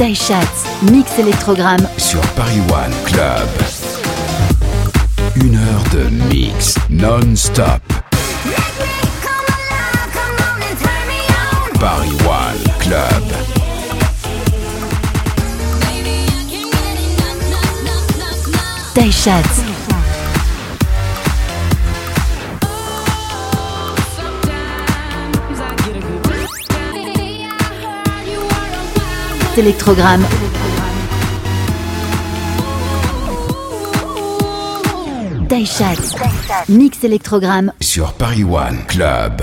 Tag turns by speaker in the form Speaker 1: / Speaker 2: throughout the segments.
Speaker 1: Taïchatz, mix électrogramme
Speaker 2: sur Paris One Club. Une heure de mix non-stop. Paris One Club.
Speaker 1: Taïchatz. Électrogramme. Taïchatz, mix électrogramme
Speaker 2: sur Paris One Club.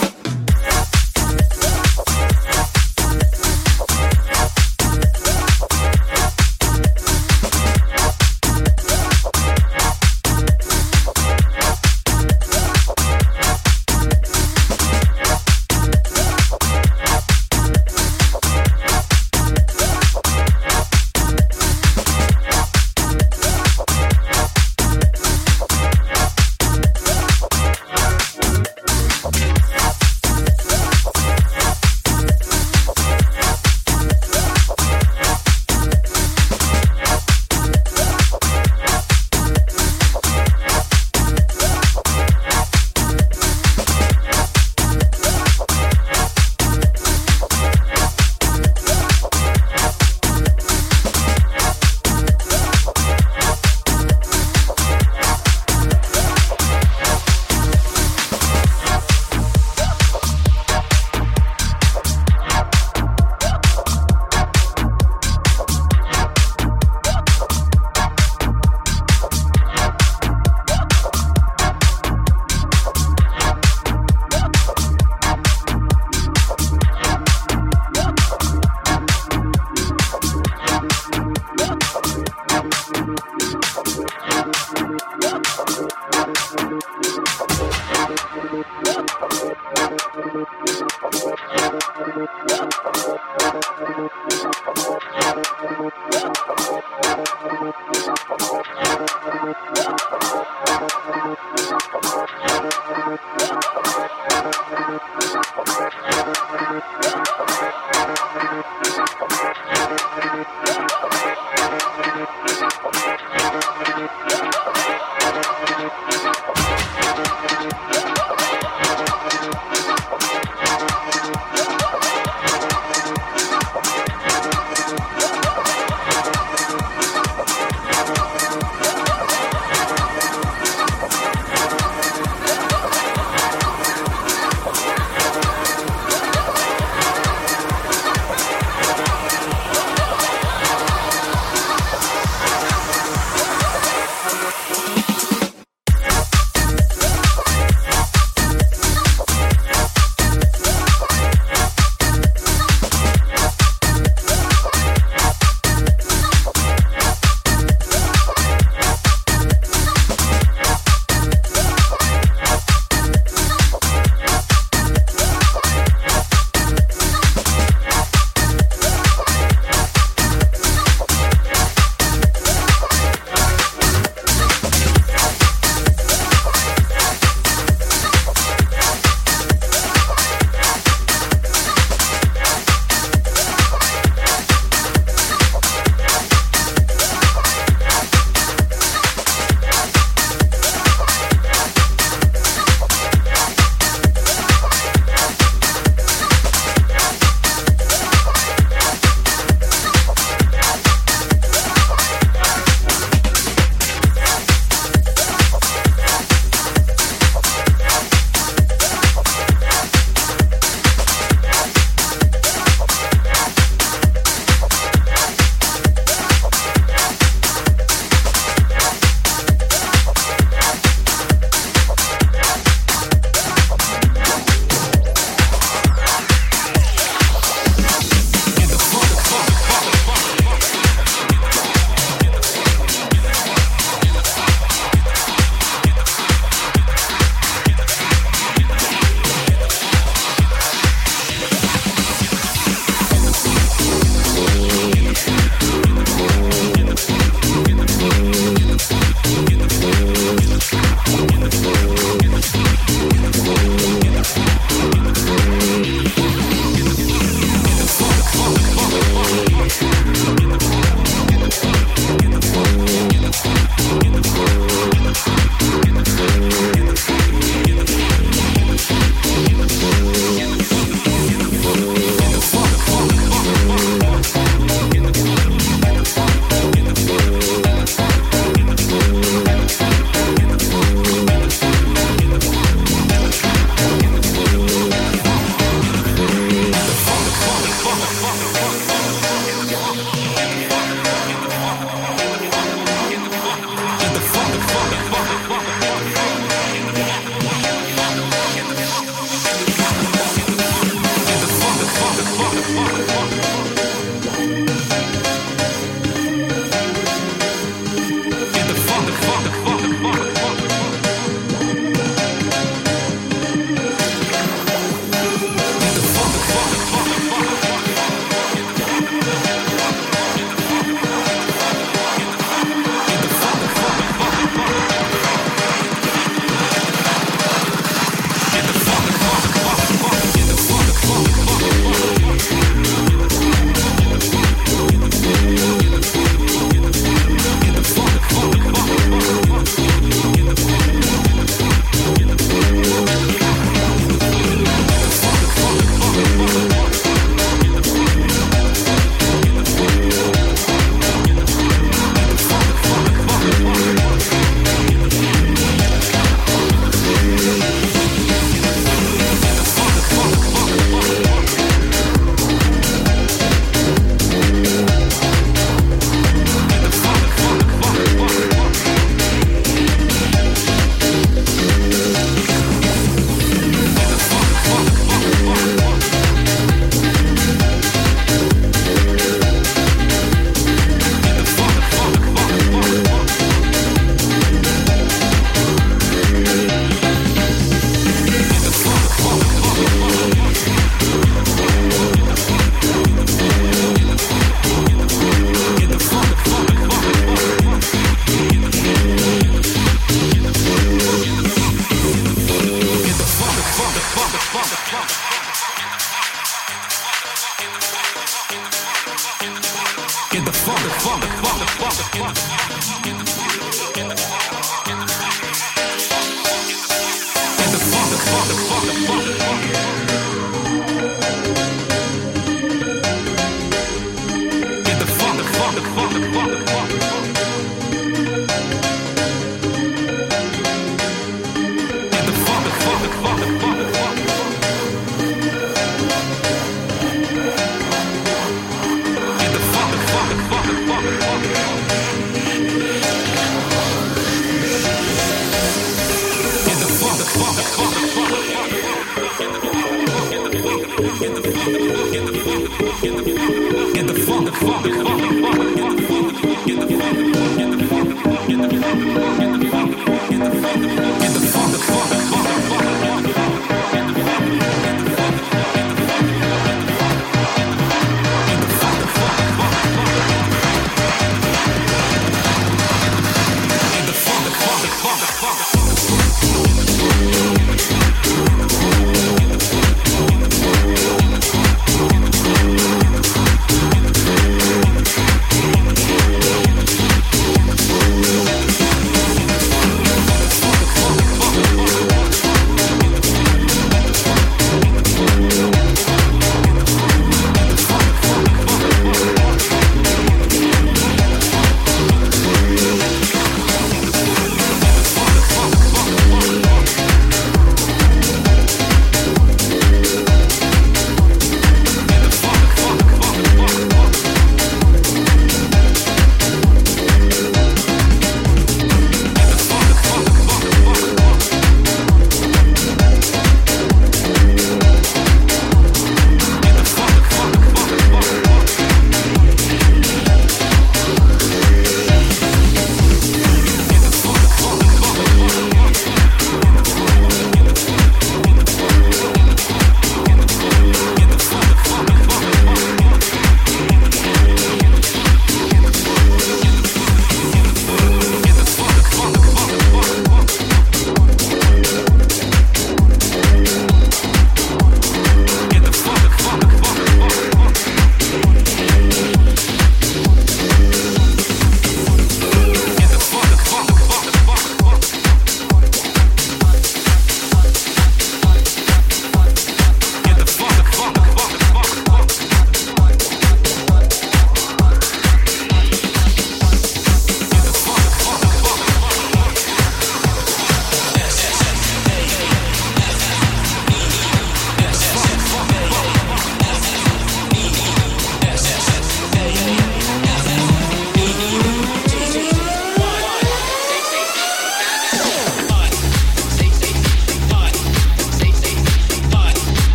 Speaker 3: Yeah.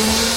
Speaker 3: you.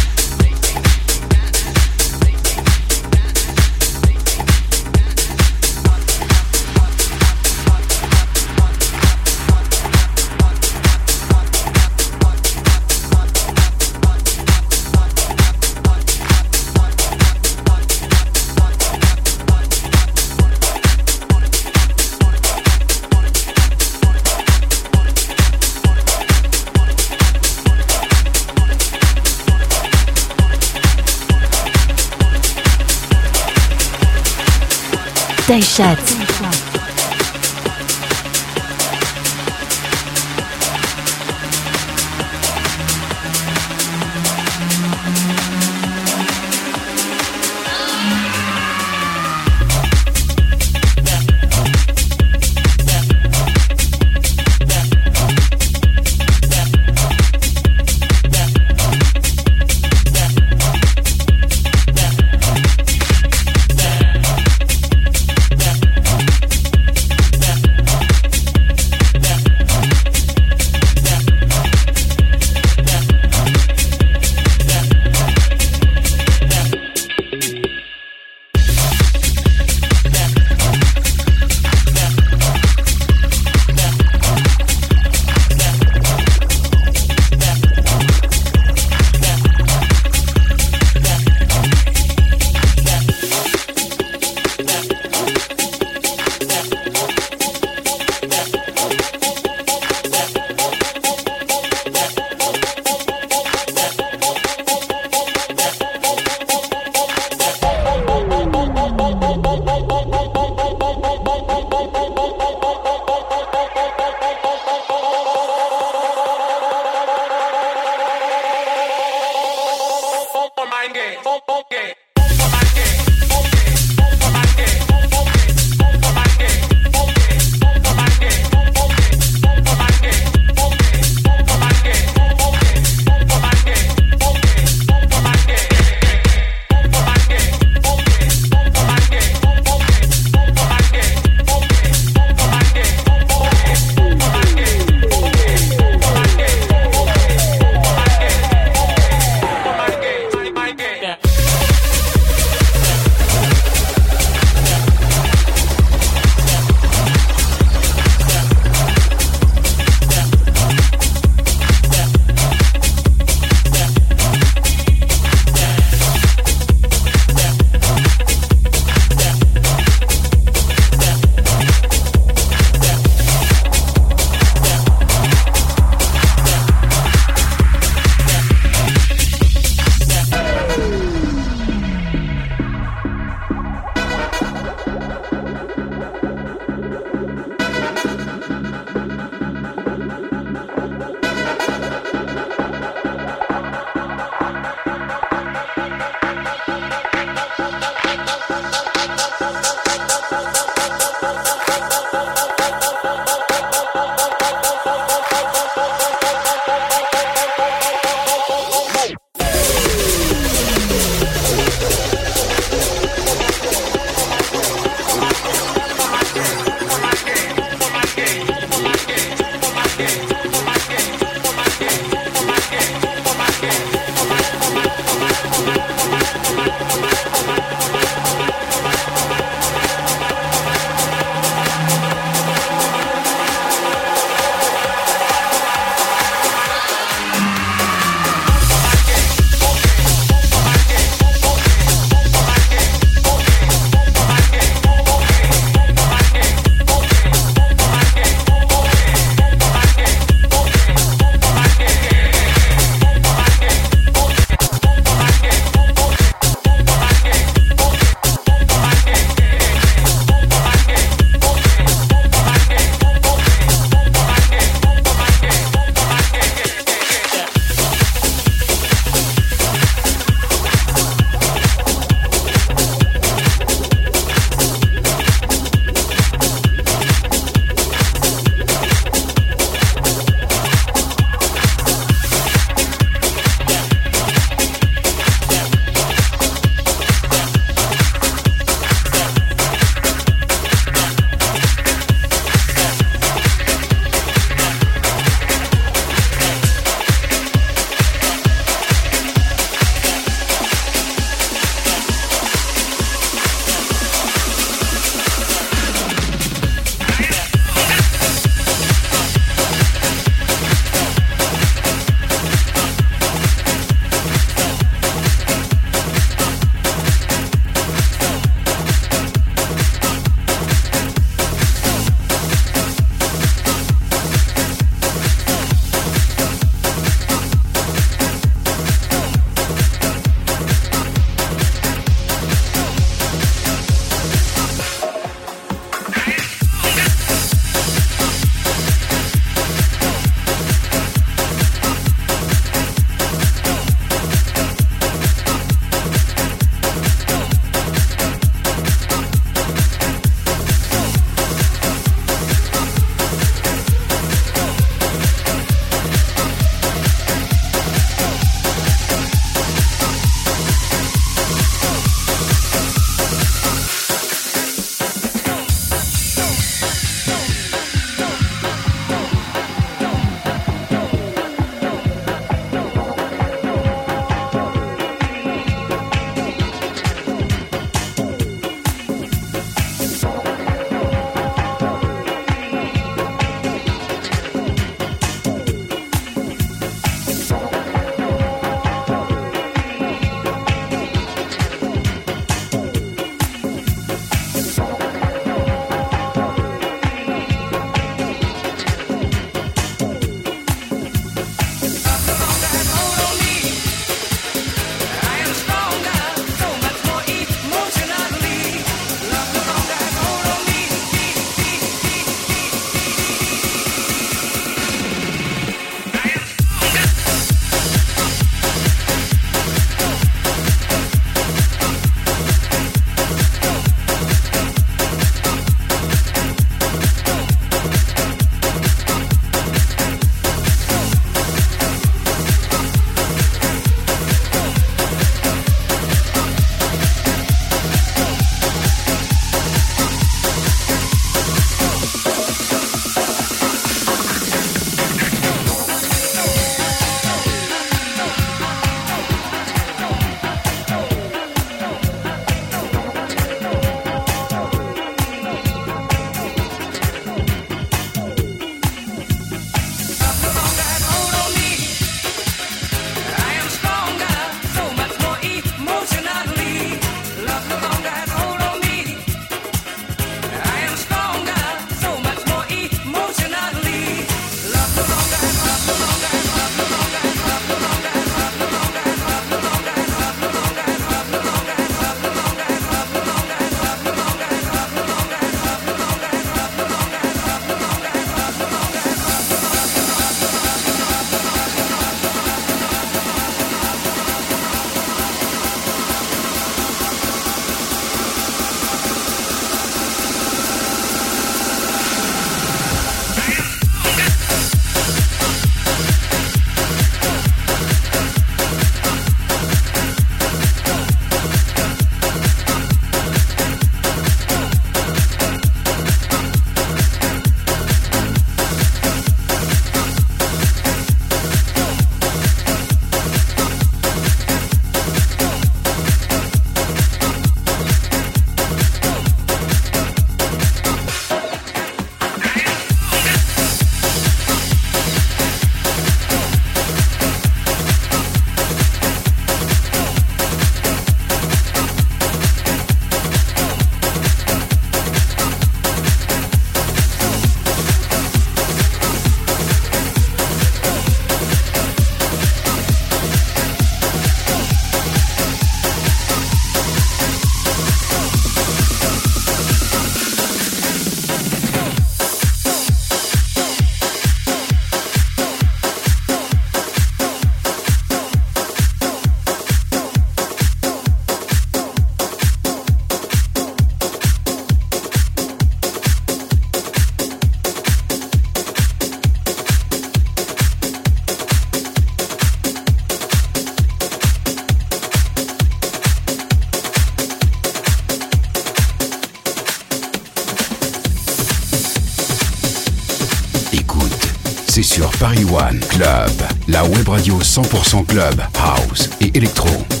Speaker 3: Radio 100% club, house et électro.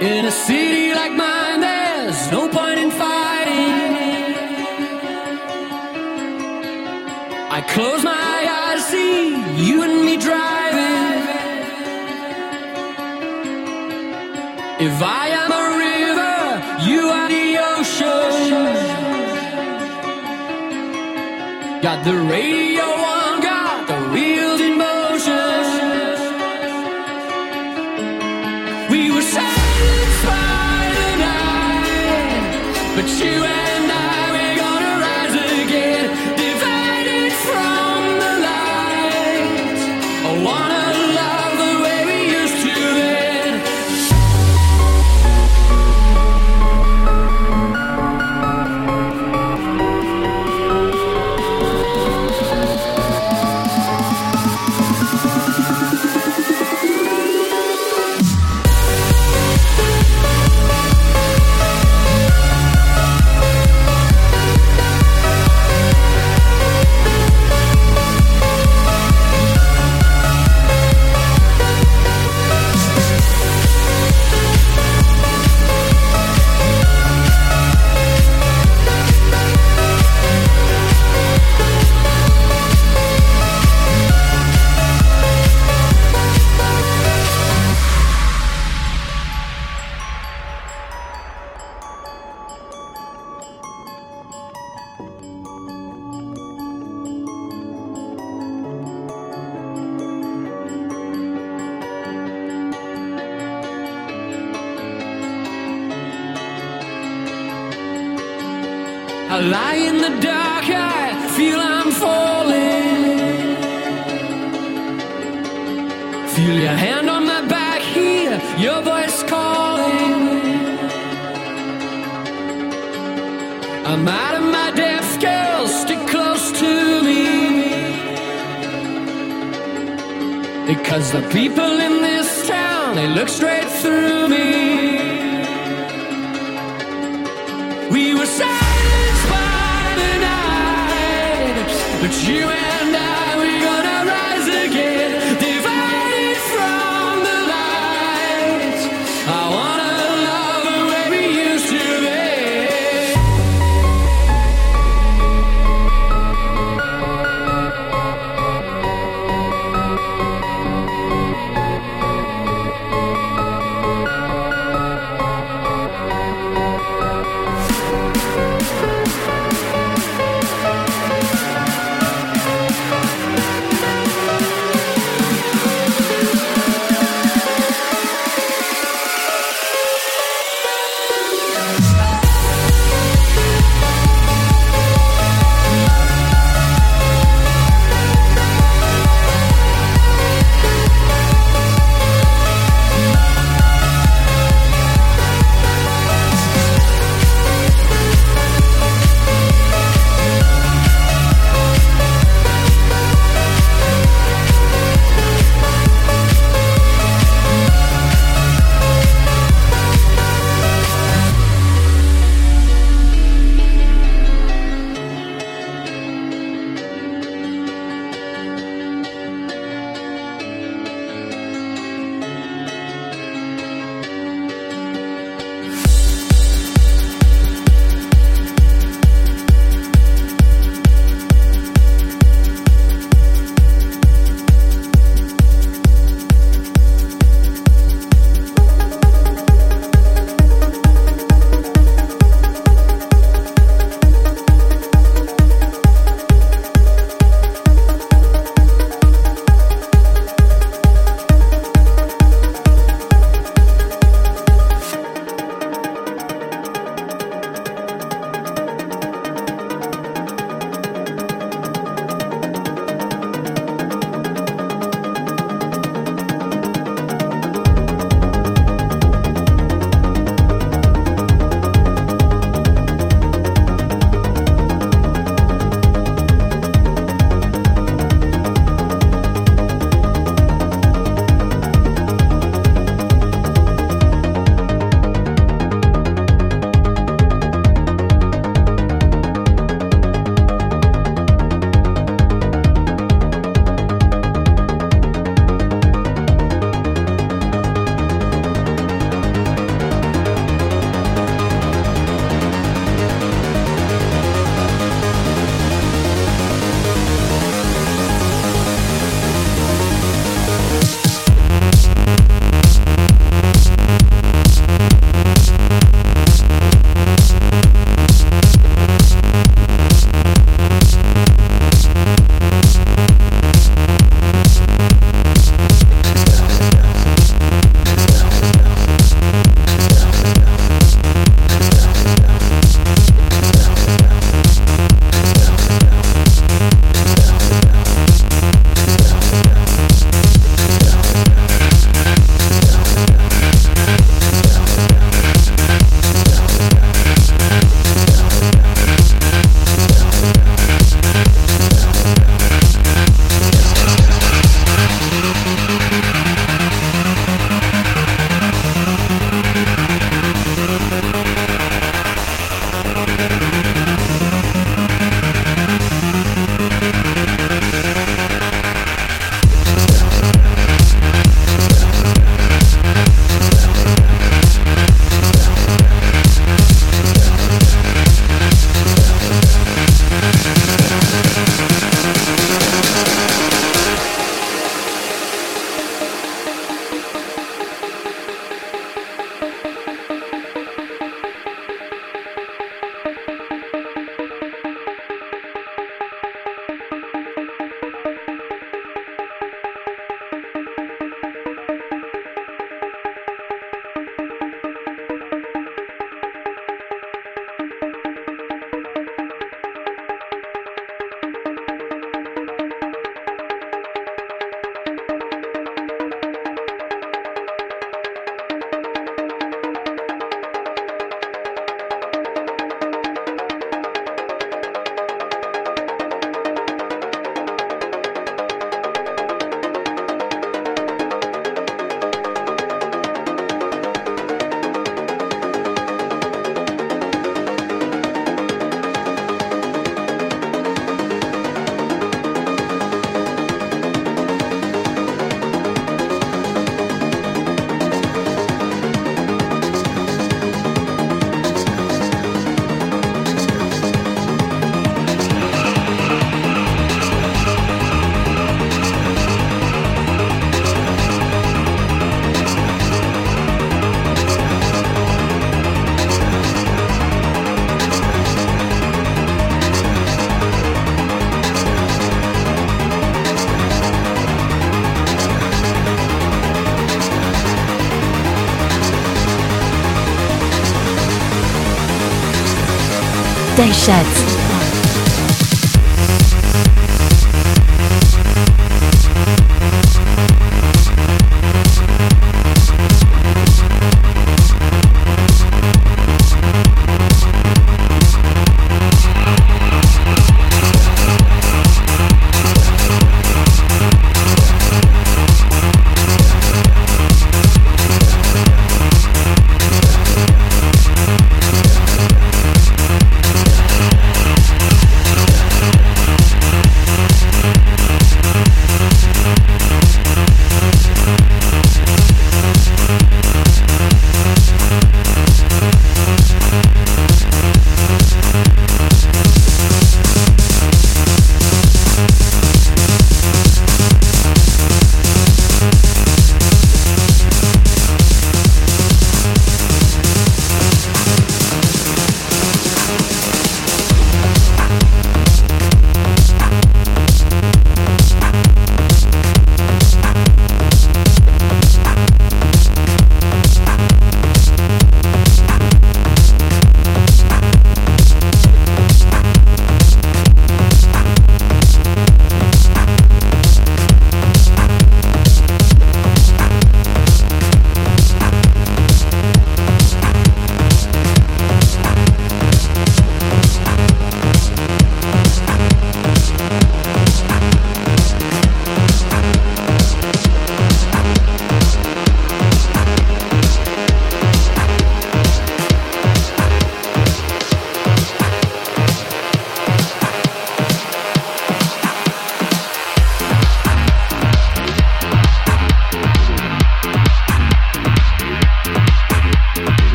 Speaker 4: In a city like mine, there's no point in fighting. I close my eyes, see you and me driving. If I am a river, you are the ocean. Got the radio I lie in the dark, I feel I'm falling. Feel your hand on my back, hear your voice calling. I'm out of my depth, girl, stick close to me. Because the people in this town, they look straight through me. But you